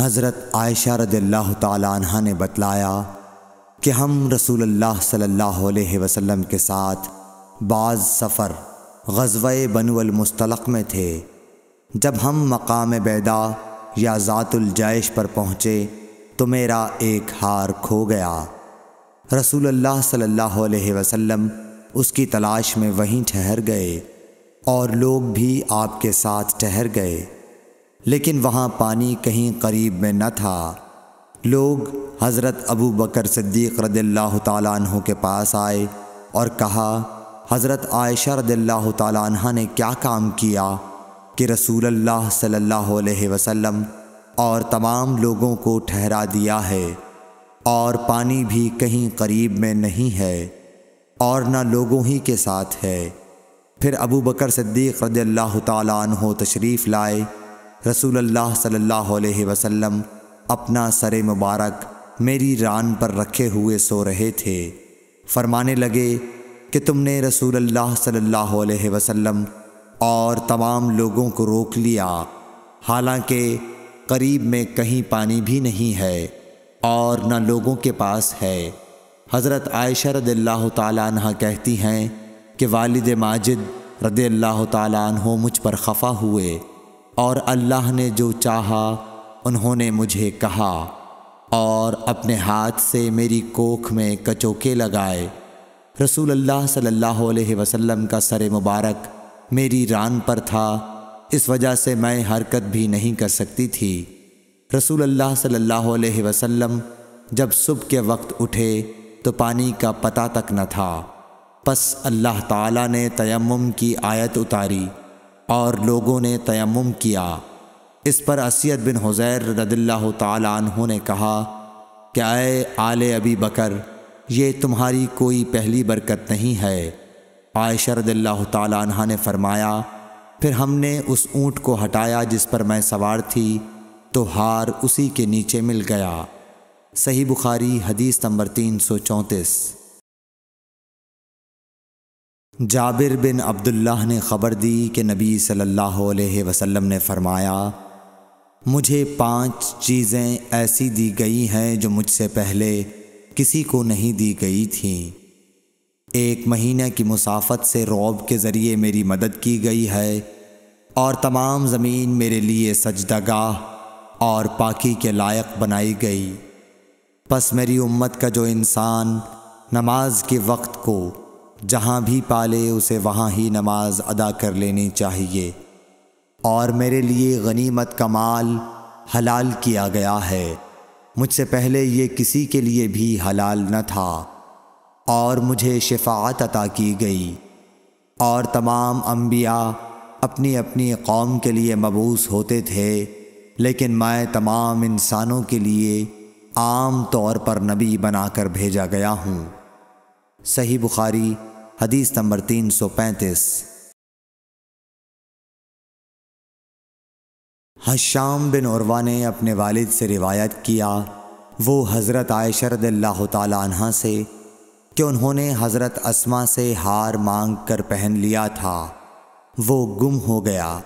حضرت عائشہ رضی اللہ تعالیٰ عنہ نے بتلایا کہ ہم رسول اللہ صلی اللہ علیہ وسلم کے ساتھ بعض سفر غزوہ بنو المستلق میں تھے۔ جب ہم مقام بیدا یا ذات الجائش پر پہنچے تو میرا ایک ہار کھو گیا۔ رسول اللہ صلی اللہ علیہ وسلم اس کی تلاش میں وہیں ٹھہر گئے اور لوگ بھی آپ کے ساتھ ٹھہر گئے۔ لیکن وہاں پانی کہیں قریب میں نہ تھا۔ لوگ حضرت ابو بکر صدیق رضی اللہ تعالیٰ عنہ کے پاس آئے اور کہا، حضرت عائشہ رضی اللہ تعالیٰ عنہ نے کیا کام کیا کہ رسول اللہ صلی اللہ علیہ وسلم اور تمام لوگوں کو ٹھہرا دیا ہے اور پانی بھی کہیں قریب میں نہیں ہے اور نہ لوگوں ہی کے ساتھ ہے۔ پھر ابو بکر صدیق رضی اللہ تعالیٰ عنہ تشریف لائے رسول اللہ صلی اللہ علیہ وسلم اپنا سر مبارک میری ران پر رکھے ہوئے سو رہے تھے۔ فرمانے لگے کہ تم نے رسول اللہ صلی اللہ علیہ وسلم اور تمام لوگوں کو روک لیا۔ حالانکہ قریب میں کہیں پانی بھی نہیں ہے اور نہ لوگوں کے پاس ہے۔ حضرت عائشہ رضی اللہ تعالیٰ عنہ کہتی ہیں کہ والد ماجد رضی اللہ تعالیٰ عنہ مجھ پر خفا ہوئے۔ اور اللہ نے جو چاہا، انہوں نے مجھے کہا، اور اپنے ہاتھ سے میری کوکھ میں کچوکے لگائے۔ رسول اللہ صلی اللہ علیہ وسلم کا سر مبارک میری ران پر تھا، اس وجہ سے میں حرکت بھی نہیں کر سکتی تھی۔ رسول اللہ صلی اللہ علیہ وسلم جب صبح کے وقت اٹھے تو پانی کا پتہ تک نہ تھا۔ پس اللہ تعالیٰ نے تیمم کی آیت اتاری۔ اور لوگوں نے تیمم کیا۔ اس پر اسیت بن حضیر رضی اللہ تعالیٰ عنہ نے کہا کہ اے آل ابی بکر، یہ تمہاری کوئی پہلی برکت نہیں ہے۔ عائشہ رضی اللہ تعالیٰ عنہ نے فرمایا، پھر ہم نے اس اونٹ کو ہٹایا جس پر میں سوار تھی، تو ہار اسی کے نیچے مل گیا۔ صحیح بخاری حدیث نمبر تین سو چونتیس۔ جابر بن عبداللہ نے خبر دی کہ نبی صلی اللہ علیہ وسلم نے فرمایا، مجھے پانچ چیزیں ایسی دی گئی ہیں جو مجھ سے پہلے کسی کو نہیں دی گئی تھیں۔ ایک مہینہ کی مسافت سے روب کے ذریعے میری مدد کی گئی ہے اور تمام زمین میرے لیے سجدہ گاہ اور پاکی کے لائق بنائی گئی۔ پس میری امت کا جو انسان نماز کے وقت کو جہاں بھی پالے اسے وہاں ہی نماز ادا کر لینی چاہیے۔ اور میرے لیے غنیمت کا مال حلال کیا گیا ہے۔ مجھ سے پہلے یہ کسی کے لیے بھی حلال نہ تھا۔ اور مجھے شفاعت عطا کی گئی۔ اور تمام انبیاء اپنی اپنی قوم کے لیے مبوس ہوتے تھے۔ لیکن میں تمام انسانوں کے لیے عام طور پر نبی بنا کر بھیجا گیا ہوں۔ صحیح بخاری حدیث نمبر تین سو پینتیس۔ حشام بن عروا نے اپنے والد سے روایت کیا، وہ حضرت عائشہ رضی اللہ تعالیٰ عنہ سے، کہ انہوں نے حضرت اسما سے ہار مانگ کر پہن لیا تھا۔ وہ گم ہو گیا۔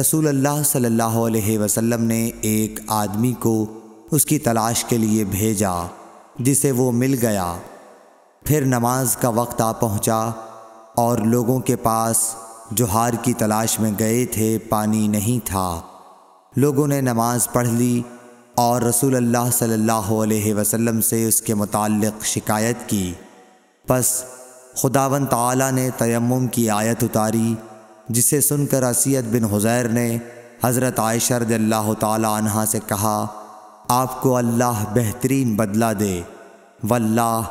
رسول اللہ صلی اللہ علیہ وسلم نے ایک آدمی کو اس کی تلاش کے لیے بھیجا، جسے وہ مل گیا۔ پھر نماز کا وقت آ پہنچا اور لوگوں کے پاس جو ہار کی تلاش میں گئے تھے پانی نہیں تھا۔ لوگوں نے نماز پڑھ لی اور رسول اللہ صلی اللہ علیہ وسلم سے اس کے متعلق شکایت کی۔ پس خداون تعالی نے تیمم کی آیت اتاری، جسے سن کر اسیت بن حضیر نے حضرت عائشہ رضی اللہ تعالی عنہ سے کہا، آپ کو اللہ بہترین بدلہ دے، واللہ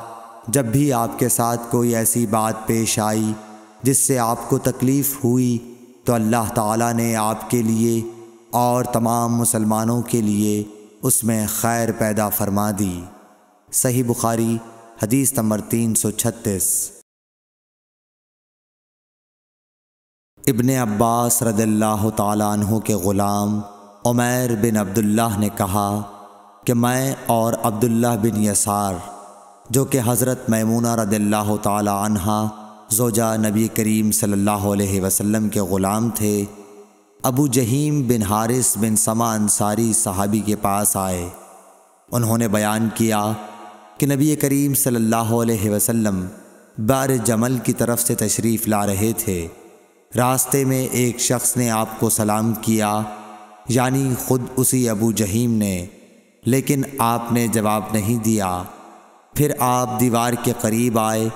جب بھی آپ کے ساتھ کوئی ایسی بات پیش آئی جس سے آپ کو تکلیف ہوئی تو اللہ تعالیٰ نے آپ کے لیے اور تمام مسلمانوں کے لیے اس میں خیر پیدا فرما دی۔ صحیح بخاری، حدیث نمبر تین سو چھتیس۔ ابن عباس رضی اللہ تعالیٰ عنہ کے غلام عمیر بن عبداللہ نے کہا کہ میں اور عبداللہ بن یسار جو کہ حضرت میمونہ رضی اللہ تعالی عنہ زوجہ نبی کریم صلی اللہ علیہ وسلم کے غلام تھے، ابو جہیم بن حارث بن سما انصاری صحابی کے پاس آئے۔ انہوں نے بیان کیا کہ نبی کریم صلی اللہ علیہ وسلم بار جمل کی طرف سے تشریف لا رہے تھے۔ راستے میں ایک شخص نے آپ کو سلام کیا یعنی خود اسی ابو جہیم نے، لیکن آپ نے جواب نہیں دیا۔ پھر آپ دیوار کے قریب آئے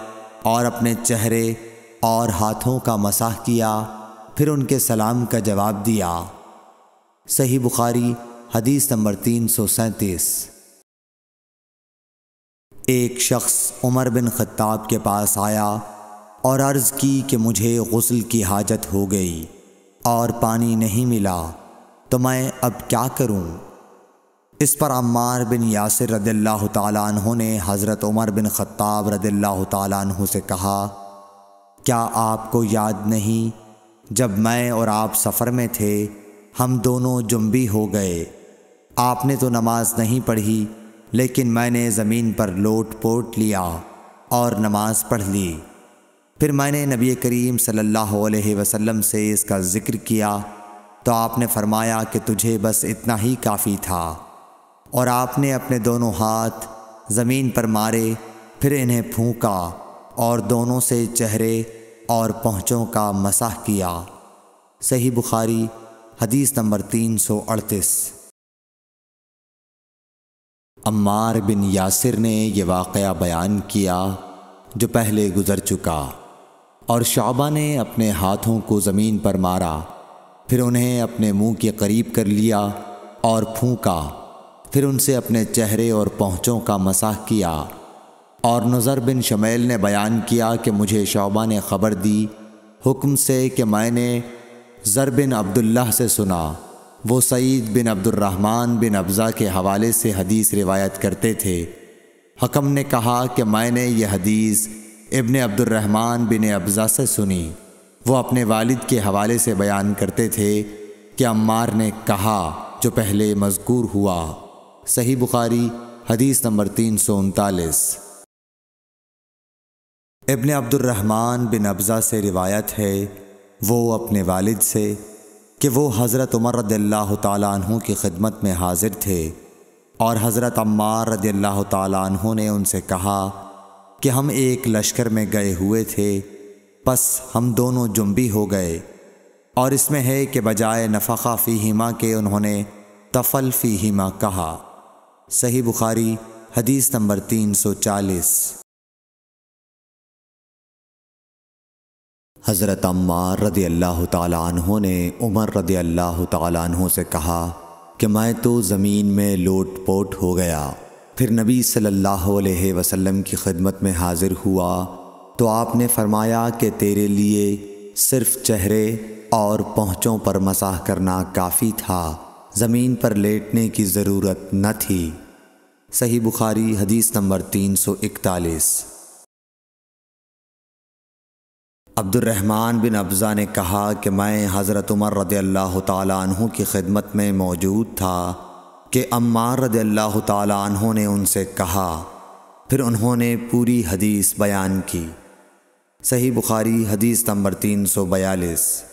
اور اپنے چہرے اور ہاتھوں کا مساح کیا، پھر ان کے سلام کا جواب دیا۔ صحیح بخاری، حدیث نمبر تین سو سینتیس۔ ایک شخص عمر بن خطاب کے پاس آیا اور عرض کی کہ مجھے غسل کی حاجت ہو گئی اور پانی نہیں ملا، تو میں اب کیا کروں؟ اس پر عمار بن یاسر رضی اللہ تعالیٰ عنہ نے حضرت عمر بن خطاب رضی اللہ تعالیٰ عنہ سے کہا، کیا آپ کو یاد نہیں جب میں اور آپ سفر میں تھے، ہم دونوں جنبی ہو گئے۔ آپ نے تو نماز نہیں پڑھی، لیکن میں نے زمین پر لوٹ پوٹ لیا اور نماز پڑھ لی۔ پھر میں نے نبی کریم صلی اللہ علیہ وسلم سے اس کا ذکر کیا تو آپ نے فرمایا کہ تجھے بس اتنا ہی کافی تھا۔ اور آپ نے اپنے دونوں ہاتھ زمین پر مارے، پھر انہیں پھونکا اور دونوں سے چہرے اور پہنچوں کا مسح کیا۔ صحیح بخاری، حدیث نمبر تین سو اڑتیس۔ عمار بن یاسر نے یہ واقعہ بیان کیا جو پہلے گزر چکا اور شعبہ نے اپنے ہاتھوں کو زمین پر مارا، پھر انہیں اپنے منہ کے قریب کر لیا اور پھونکا۔ پھر ان سے اپنے چہرے اور پہنچوں کا مساح کیا اور نظر بن شمیل نے بیان کیا کہ مجھے شعبہ نے خبر دی حکم سے کہ میں نے ضر بن عبداللہ سے سنا۔ وہ سعید بن عبد الرحمن بن ابزا کے حوالے سے حدیث روایت کرتے تھے۔ حکم نے کہا کہ میں نے یہ حدیث ابن عبد الرحمن بن ابزا سے سنی۔ وہ اپنے والد کے حوالے سے بیان کرتے تھے کہ عمار نے کہا جو پہلے مذکور ہوا۔ صحیح بخاری، حدیث نمبر تین سو انتالیس۔ ابن عبد الرحمن بن ابزا سے روایت ہے، وہ اپنے والد سے، کہ وہ حضرت عمر رضی اللہ تعالیٰ عنہ کی خدمت میں حاضر تھے، اور حضرت عمار رضی اللہ تعالیٰ عنہ نے ان سے کہا کہ ہم ایک لشکر میں گئے ہوئے تھے، پس ہم دونوں جنبی ہو گئے، اور اس میں ہے کہ بجائے نفقہ فی ہما کے انہوں نے تفل فی ہما کہا۔ صحیح بخاری، حدیث نمبر تین سو چالیس۔ حضرت عمار رضی اللہ تعالیٰ عنہ نے عمر رضی اللہ تعالیٰ عنہ سے کہا کہ میں تو زمین میں لوٹ پوٹ ہو گیا، پھر نبی صلی اللہ علیہ وسلم کی خدمت میں حاضر ہوا تو آپ نے فرمایا کہ تیرے لیے صرف چہرے اور پہنچوں پر مساح کرنا کافی تھا۔ زمین پر لیٹنے کی ضرورت نہ تھی۔ صحیح بخاری حدیث نمبر تین سو اکتالیس۔ عبد الرحمن بن افزا نے کہا کہ میں حضرت عمر رضی اللہ تعالیٰ عنہ کی خدمت میں موجود تھا کہ عمار رضی اللہ تعالیٰ عنہ نے ان سے کہا۔ پھر انہوں نے پوری حدیث بیان کی۔ صحیح بخاری حدیث نمبر تین سو بیالیس۔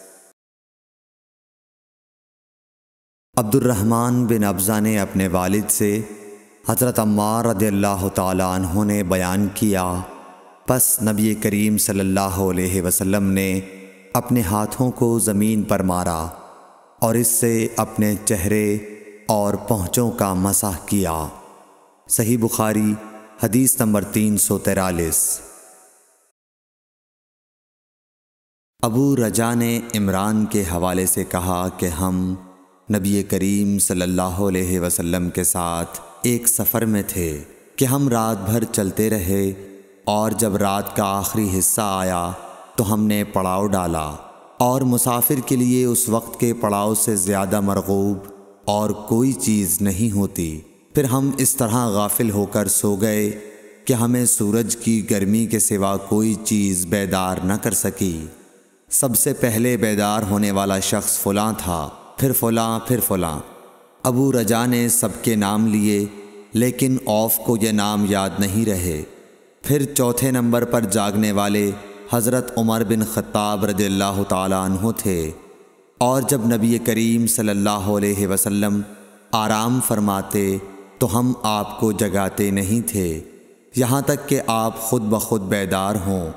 عبد الرحمن بن افزا نے اپنے والد سے حضرت عمار رضی اللہ تعالیٰ عنہ نے بیان کیا۔ پس نبی کریم صلی اللہ علیہ وسلم نے اپنے ہاتھوں کو زمین پر مارا اور اس سے اپنے چہرے اور پہنچوں کا مسح کیا۔ صحیح بخاری، حدیث نمبر تین سو تیرالیس۔ ابو رجا نے عمران کے حوالے سے کہا کہ ہم نبی کریم صلی اللہ علیہ وسلم کے ساتھ ایک سفر میں تھے کہ ہم رات بھر چلتے رہے اور جب رات کا آخری حصہ آیا تو ہم نے پڑاؤ ڈالا اور مسافر کے لیے اس وقت کے پڑاؤ سے زیادہ مرغوب اور کوئی چیز نہیں ہوتی۔ پھر ہم اس طرح غافل ہو کر سو گئے کہ ہمیں سورج کی گرمی کے سوا کوئی چیز بیدار نہ کر سکی۔ سب سے پہلے بیدار ہونے والا شخص فلاں تھا۔ پھر فلاں پھر فلاں۔ ابو رجا نے سب کے نام لیے، لیکن اوف کو یہ نام یاد نہیں رہے۔ پھر چوتھے نمبر پر جاگنے والے حضرت عمر بن خطاب رضی اللہ تعالیٰ عنہ تھے۔ اور جب نبی کریم صلی اللہ علیہ وسلم آرام فرماتے، تو ہم آپ کو جگاتے نہیں تھے۔ یہاں تک کہ آپ خود بخود بیدار ہوں۔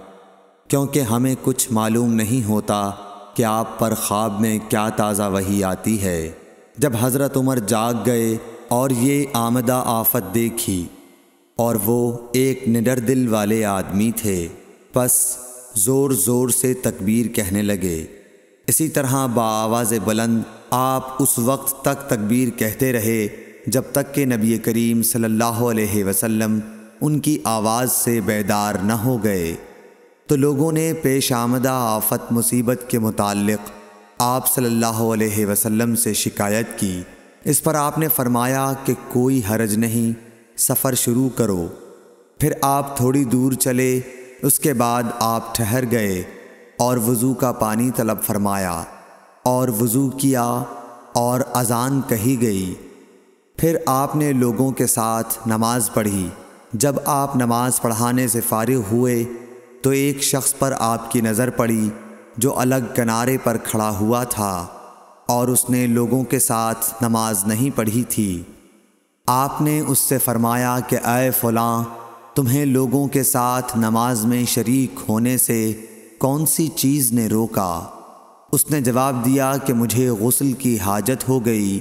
کیونکہ ہمیں کچھ معلوم نہیں ہوتا کہ آپ پر خواب میں کیا تازہ وہی آتی ہے۔ جب حضرت عمر جاگ گئے اور یہ آمدہ آفت دیکھی اور وہ ایک نڈر دل والے آدمی تھے بس زور زور سے تکبیر کہنے لگے۔ اسی طرح بآواز بلند آپ اس وقت تک تکبیر کہتے رہے جب تک کہ نبی کریم صلی اللہ علیہ وسلم ان کی آواز سے بیدار نہ ہو گئے۔ تو لوگوں نے پیش آمدہ آفت مصیبت کے متعلق آپ صلی اللہ علیہ وسلم سے شکایت کی۔ اس پر آپ نے فرمایا کہ کوئی حرج نہیں، سفر شروع کرو۔ پھر آپ تھوڑی دور چلے، اس کے بعد آپ ٹھہر گئے اور وضو کا پانی طلب فرمایا اور وضو کیا اور اذان کہی گئی۔ پھر آپ نے لوگوں کے ساتھ نماز پڑھی۔ جب آپ نماز پڑھانے سے فارغ ہوئے تو ایک شخص پر آپ کی نظر پڑی جو الگ کنارے پر کھڑا ہوا تھا اور اس نے لوگوں کے ساتھ نماز نہیں پڑھی تھی۔ آپ نے اس سے فرمایا کہ اے فلاں، تمہیں لوگوں کے ساتھ نماز میں شریک ہونے سے کون سی چیز نے روکا؟ اس نے جواب دیا کہ مجھے غسل کی حاجت ہو گئی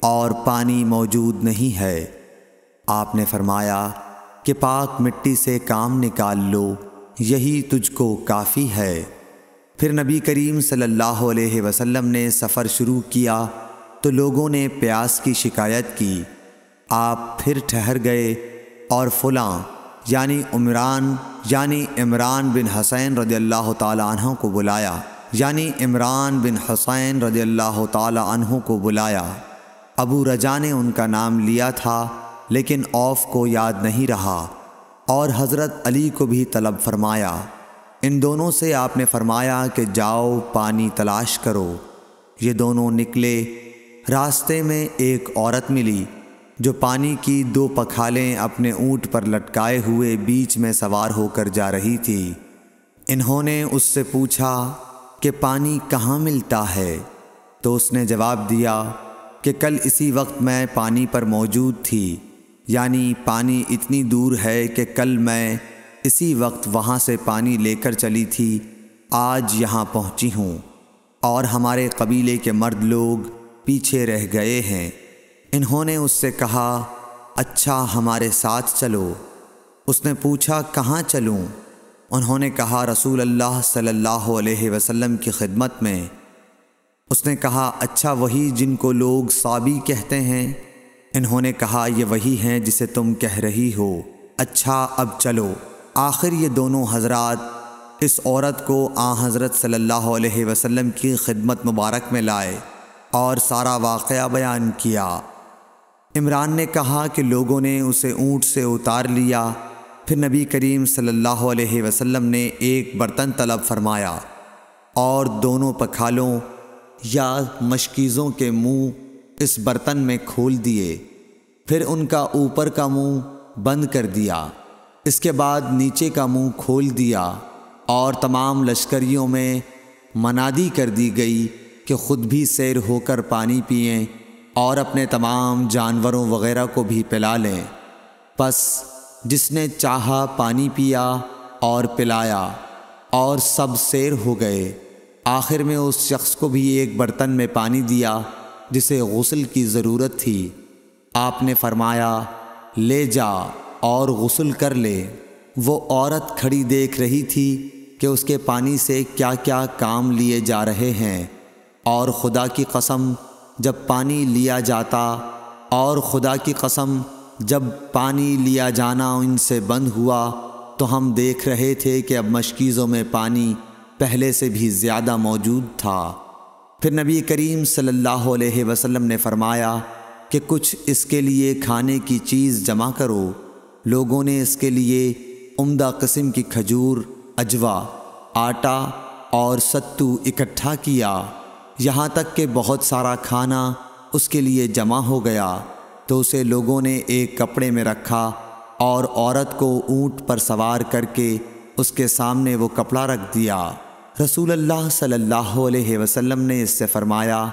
اور پانی موجود نہیں ہے۔ آپ نے فرمایا کہ پاک مٹی سے کام نکال لو۔ یہی تجھ کو کافی ہے۔ پھر نبی کریم صلی اللہ علیہ وسلم نے سفر شروع کیا تو لوگوں نے پیاس کی شکایت کی۔ آپ پھر ٹھہر گئے اور فلاں یعنی عمران یعنی عمران بن حسین رضی اللہ تعالیٰ عنہ کو بلایا۔ یعنی عمران بن حسین رضی اللہ تعالیٰ عنہ کو بلایا۔ ابو رجا نے ان کا نام لیا تھا، لیکن اوف کو یاد نہیں رہا۔ اور حضرت علی کو بھی طلب فرمایا، ان دونوں سے آپ نے فرمایا کہ جاؤ، پانی تلاش کرو۔ یہ دونوں نکلے۔ راستے میں ایک عورت ملی، جو پانی کی دو پکھالیں اپنے اونٹ پر لٹکائے ہوئے بیچ میں سوار ہو کر جا رہی تھی۔ انہوں نے اس سے پوچھا کہ پانی کہاں ملتا ہے؟ تو اس نے جواب دیا کہ کل اسی وقت میں پانی پر موجود تھی۔ یعنی پانی اتنی دور ہے کہ کل میں اسی وقت وہاں سے پانی لے کر چلی تھی، آج یہاں پہنچی ہوں۔ اور ہمارے قبیلے کے مرد لوگ پیچھے رہ گئے ہیں۔ انہوں نے اس سے کہا اچھا ہمارے ساتھ چلو۔ اس نے پوچھا، کہاں چلوں؟ انہوں نے کہا، رسول اللہ صلی اللہ علیہ وسلم کی خدمت میں۔ اس نے کہا اچھا وہی جن کو لوگ صابی کہتے ہیں۔ انہوں نے کہا، یہ وہی ہیں جسے تم کہہ رہی ہو۔ اچھا اب چلو۔ آخر یہ دونوں حضرات اس عورت کو آ حضرت صلی اللہ علیہ وسلم کی خدمت مبارک میں لائے اور سارا واقعہ بیان کیا۔ عمران نے کہا کہ لوگوں نے اسے اونٹ سے اتار لیا۔ پھر نبی کریم صلی اللہ علیہ وسلم نے ایک برتن طلب فرمایا اور دونوں پکھالوں یا مشکیزوں کے منہ اس برتن میں کھول دیے، پھر ان کا اوپر کا منہ بند کر دیا۔ اس کے بعد نیچے کا منہ کھول دیا اور تمام لشکریوں میں منادی کر دی گئی کہ خود بھی سیر ہو کر پانی پئیں اور اپنے تمام جانوروں وغیرہ کو بھی پلا لیں۔ پس جس نے چاہا پانی پیا اور پلایا اور سب سیر ہو گئے، آخر میں اس شخص کو بھی ایک برتن میں پانی دیا۔ جسے غسل کی ضرورت تھی۔ آپ نے فرمایا، لے جا اور غسل کر لے۔ وہ عورت کھڑی دیکھ رہی تھی کہ اس کے پانی سے کیا کیا کام لیے جا رہے ہیں۔ اور خدا کی قسم، جب پانی لیا جاتا، اور خدا کی قسم، جب پانی لیا جانا ان سے بند ہوا، تو ہم دیکھ رہے تھے کہ اب مشکیزوں میں پانی پہلے سے بھی زیادہ موجود تھا۔ پھر نبی کریم صلی اللہ علیہ وسلم نے فرمایا کہ کچھ اس کے لیے کھانے کی چیز جمع کرو۔ لوگوں نے اس کے لیے عمدہ قسم کی کھجور، اجوا، آٹا اور ستو اکٹھا کیا۔ یہاں تک کہ بہت سارا کھانا اس کے لیے جمع ہو گیا۔ تو اسے لوگوں نے ایک کپڑے میں رکھا اور عورت کو اونٹ پر سوار کر کے اس کے سامنے وہ کپڑا رکھ دیا۔ رسول اللہ صلی اللہ علیہ وسلم نے اس سے فرمایا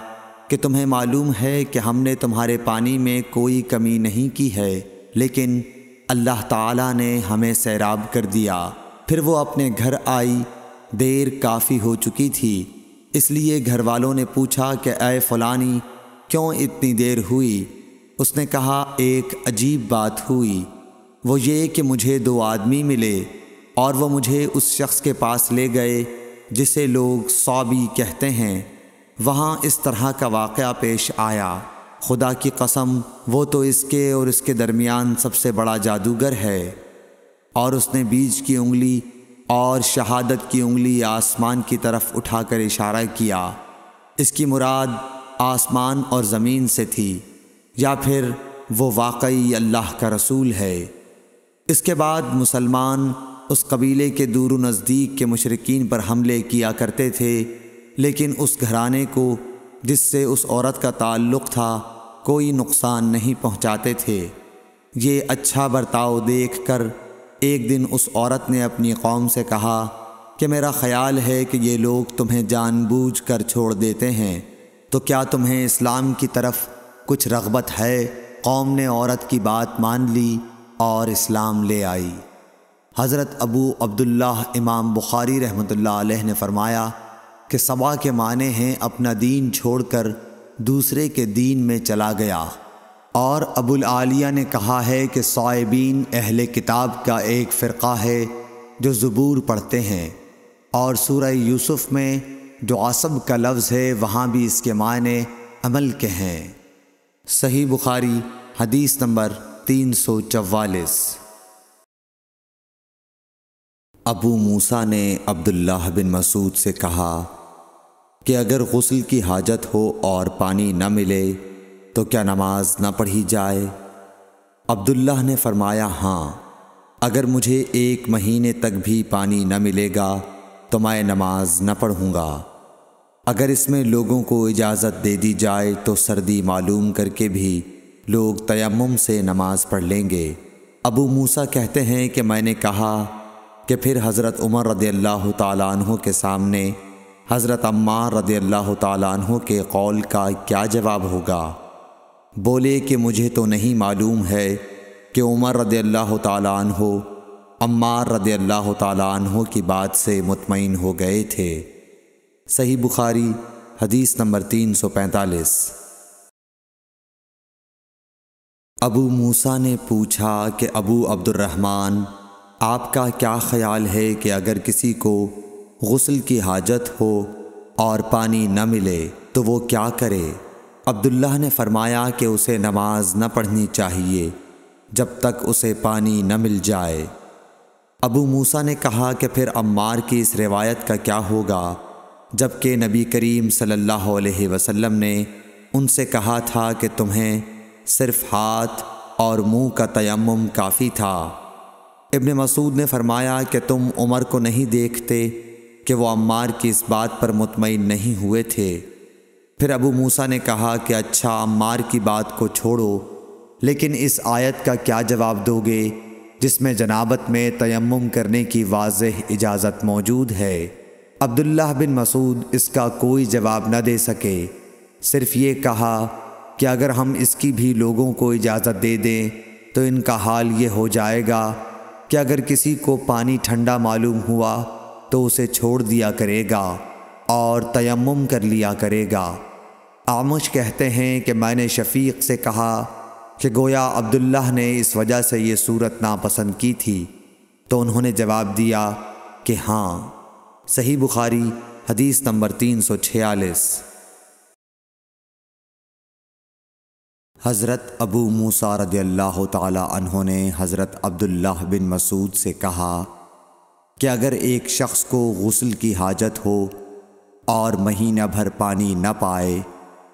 کہ تمہیں معلوم ہے کہ ہم نے تمہارے پانی میں کوئی کمی نہیں کی ہے، لیکن اللہ تعالیٰ نے ہمیں سیراب کر دیا۔ پھر وہ اپنے گھر آئی، دیر کافی ہو چکی تھی۔ اس لیے گھر والوں نے پوچھا کہ، اے فلانی، کیوں اتنی دیر ہوئی؟ اس نے کہا، ایک عجیب بات ہوئی۔ وہ یہ کہ مجھے دو آدمی ملے اور وہ مجھے اس شخص کے پاس لے گئے۔ جسے لوگ صوبی کہتے ہیں، وہاں اس طرح کا واقعہ پیش آیا۔ خدا کی قسم، وہ تو اس کے اور اس کے درمیان سب سے بڑا جادوگر ہے۔ اور اس نے بیج کی انگلی اور شہادت کی انگلی آسمان کی طرف اٹھا کر اشارہ کیا۔ اس کی مراد آسمان اور زمین سے تھی، یا پھر وہ واقعی اللہ کا رسول ہے۔ اس کے بعد مسلمان اس قبیلے کے دور و نزدیک کے مشرقین پر حملے کیا کرتے تھے، لیکن اس گھرانے کو جس سے اس عورت کا تعلق تھا، کوئی نقصان نہیں پہنچاتے تھے۔ یہ اچھا برتاؤ دیکھ کر ایک دن اس عورت نے اپنی قوم سے کہا کہ میرا خیال ہے کہ یہ لوگ تمہیں جان بوجھ کر چھوڑ دیتے ہیں۔ تو کیا تمہیں اسلام کی طرف کچھ رغبت ہے؟ قوم نے عورت کی بات مان لی اور اسلام لے آئی۔ حضرت ابو عبداللہ امام بخاری رحمۃ اللہ علیہ نے فرمایا کہ سبا کے معنی ہیں اپنا دین چھوڑ کر دوسرے کے دین میں چلا گیا۔ اور ابو العالیہ نے کہا ہے کہ صائبین اہل کتاب کا ایک فرقہ ہے جو زبور پڑھتے ہیں۔ اور سورہ یوسف میں جو عصب کا لفظ ہے وہاں بھی اس کے معنی عمل کے ہیں۔ صحیح بخاری حدیث نمبر تین سو چوالیس۔ ابو موسا نے عبداللہ بن مسعود سے کہا کہ اگر غسل کی حاجت ہو اور پانی نہ ملے تو کیا نماز نہ پڑھی جائے؟ عبداللہ نے فرمایا ہاں اگر مجھے ایک مہینے تک بھی پانی نہ ملے گا تو میں نماز نہ پڑھوں گا۔ اگر اس میں لوگوں کو اجازت دے دی جائے تو سردی معلوم کر کے بھی لوگ تیمم سے نماز پڑھ لیں گے۔ ابو موسا کہتے ہیں کہ میں نے کہا کہ پھر حضرت عمر رضی اللہ تعالیٰ عنہ کے سامنے حضرت عمار رضی اللہ تعالیٰ عنہ کے قول کا کیا جواب ہوگا؟ بولے کہ مجھے تو نہیں معلوم ہے کہ عمر رضی اللہ تعالیٰ عنہ، عمار رضی اللہ تعالیٰ عنہ کی بات سے مطمئن ہو گئے تھے۔ صحیح بخاری، حدیث نمبر تین سو پینتالیس۔ ابو موسا نے پوچھا کہ ابو عبد الرحمن آپ کا کیا خیال ہے کہ اگر کسی کو غسل کی حاجت ہو اور پانی نہ ملے تو وہ کیا کرے؟ عبداللہ نے فرمایا کہ اسے نماز نہ پڑھنی چاہیے جب تک اسے پانی نہ مل جائے۔ ابو موسا نے کہا کہ پھر عمار کی اس روایت کا کیا ہوگا؟ جبکہ نبی کریم صلی اللہ علیہ وسلم نے ان سے کہا تھا کہ تمہیں صرف ہاتھ اور منہ کا تیمم کافی تھا۔ ابن مسعود نے فرمایا کہ تم عمر کو نہیں دیکھتے کہ وہ عمار کی اس بات پر مطمئن نہیں ہوئے تھے۔ پھر ابو موسا نے کہا کہ اچھا عمار کی بات کو چھوڑو، لیکن اس آیت کا کیا جواب دو گے، جس میں جنابت میں تیمم کرنے کی واضح اجازت موجود ہے۔ عبداللہ بن مسعود اس کا کوئی جواب نہ دے سکے۔ صرف یہ کہا کہ اگر ہم اس کی بھی لوگوں کو اجازت دے دیں تو ان کا حال یہ ہو جائے گا کہ اگر کسی کو پانی ٹھنڈا معلوم ہوا تو اسے چھوڑ دیا کرے گا اور تیمم کر لیا کرے گا۔ آمش کہتے ہیں کہ میں نے شفیق سے کہا کہ گویا عبداللہ نے اس وجہ سے یہ صورت ناپسند کی تھی۔ تو انہوں نے جواب دیا کہ ہاں۔ صحیح بخاری، حدیث نمبر تین سو چھیالیس۔ حضرت ابو موسیٰ رضی اللہ تعالی عنہ نے حضرت عبداللہ بن مسعود سے کہا کہ اگر ایک شخص کو غسل کی حاجت ہو اور مہینہ بھر پانی نہ پائے،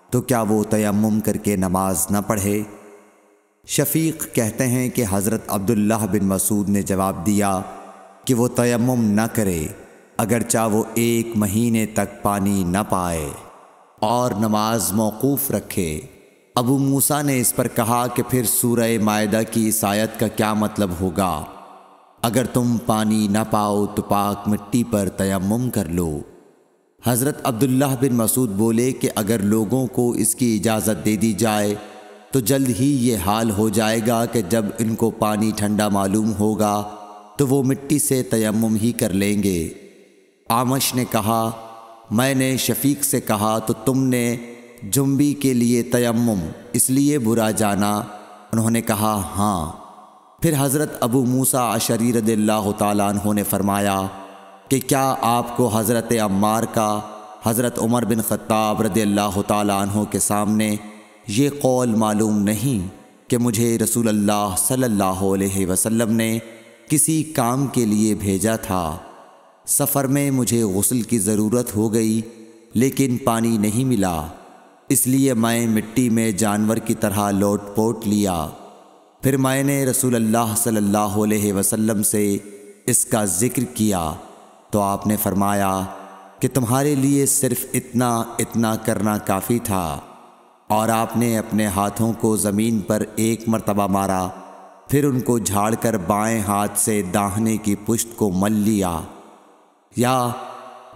تو کیا وہ تیمم کر کے نماز نہ پڑھے؟ شفیق کہتے ہیں کہ حضرت عبداللہ بن مسعود نے جواب دیا کہ وہ تیمم نہ کرے، اگرچہ وہ ایک مہینے تک پانی نہ پائے اور نماز موقوف رکھے۔ ابو موسا نے اس پر کہا کہ پھر سورہ معدہ کی عیسائیت کا کیا مطلب ہوگا؟ اگر تم پانی نہ پاؤ تو پاک مٹی پر تیمم کر لو۔ حضرت عبداللہ بن مسعود بولے کہ اگر لوگوں کو اس کی اجازت دے دی جائے تو جلد ہی یہ حال ہو جائے گا کہ جب ان کو پانی ٹھنڈا معلوم ہوگا تو وہ مٹی سے تیمم ہی کر لیں گے۔ آمش نے کہا، میں نے شفیق سے کہا تو تم نے جنبی کے لیے تیمم، اس لیے برا جانا۔ انہوں نے کہا ہاں۔ پھر حضرت ابو موسا عشری رضی اللہ تعالیٰ عنہ نے فرمایا کہ کیا آپ کو حضرت عمار کا، حضرت عمر بن خطاب رضی اللہ تعالیٰ عنہ کے سامنے یہ قول معلوم نہیں کہ مجھے رسول اللہ صلی اللہ علیہ وسلم نے کسی کام کے لیے بھیجا تھا۔ سفر میں مجھے غسل کی ضرورت ہو گئی، لیکن پانی نہیں ملا۔ اس لیے میں مٹی میں جانور کی طرح لوٹ پوٹ لیا۔ پھر میں نے رسول اللہ صلی اللہ علیہ وسلم سے اس کا ذکر کیا۔ تو آپ نے فرمایا کہ تمہارے لیے صرف اتنا اتنا کرنا کافی تھا۔ اور آپ نے اپنے ہاتھوں کو زمین پر ایک مرتبہ مارا۔ پھر ان کو جھاڑ کر بائیں ہاتھ سے داہنے کی پشت کو مل لیا۔ یا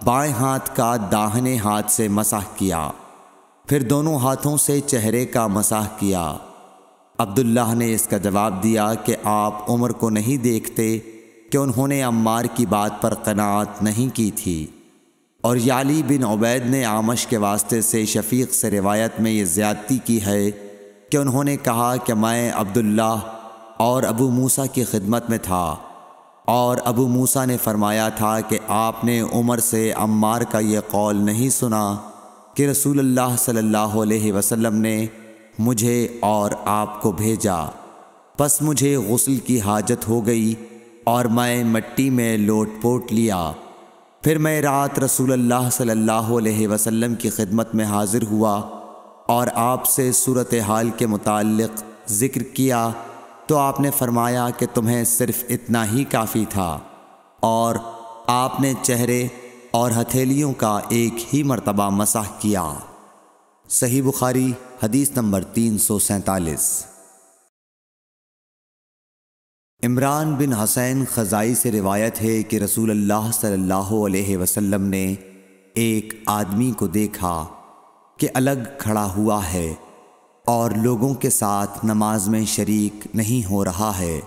بائیں ہاتھ کا داہنے ہاتھ سے مسح کیا۔ پھر دونوں ہاتھوں سے چہرے کا مسح کیا۔ عبداللہ نے اس کا جواب دیا کہ آپ عمر کو نہیں دیکھتے کہ انہوں نے عمار کی بات پر قناعت نہیں کی تھی۔ اور یالی بن عبید نے آمش کے واسطے سے شفیق سے روایت میں یہ زیادتی کی ہے کہ انہوں نے کہا کہ میں عبداللہ اور ابو موسیٰ کی خدمت میں تھا۔ اور ابو موسیٰ نے فرمایا تھا کہ آپ نے عمر سے عمار کا یہ قول نہیں سنا۔ کہ رسول اللہ صلی اللہ علیہ وسلم نے مجھے اور آپ کو بھیجا۔ پس مجھے غسل کی حاجت ہو گئی اور میں مٹی میں لوٹ پوٹ لیا۔ پھر میں رات رسول اللہ صلی اللہ علیہ وسلم کی خدمت میں حاضر ہوا اور آپ سے صورتحال کے متعلق ذکر کیا تو آپ نے فرمایا کہ تمہیں صرف اتنا ہی کافی تھا اور آپ نے چہرے اور ہتھیلیوں کا ایک ہی مرتبہ مسح کیا۔ صحیح بخاری، حدیث نمبر تین سو سینتالیس۔ عمران بن حسین خزائی سے روایت ہے کہ رسول اللہ صلی اللہ علیہ وسلم نے ایک آدمی کو دیکھا کہ الگ کھڑا ہوا ہے اور لوگوں کے ساتھ نماز میں شریک نہیں ہو رہا ہے۔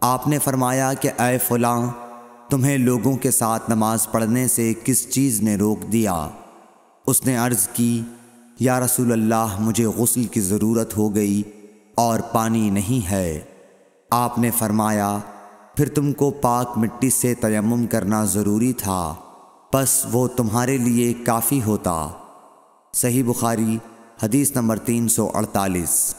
آپ نے فرمایا کہ اے فلاں تمہیں لوگوں کے ساتھ نماز پڑھنے سے کس چیز نے روک دیا؟ اس نے عرض کی، یا رسول اللہ، مجھے غسل کی ضرورت ہو گئی اور پانی نہیں ہے۔ آپ نے فرمایا، پھر تم کو پاک مٹی سے تیمم کرنا ضروری تھا، پس وہ تمہارے لیے کافی ہوتا۔ صحیح بخاری، حدیث نمبر تین سو اڑتالیس۔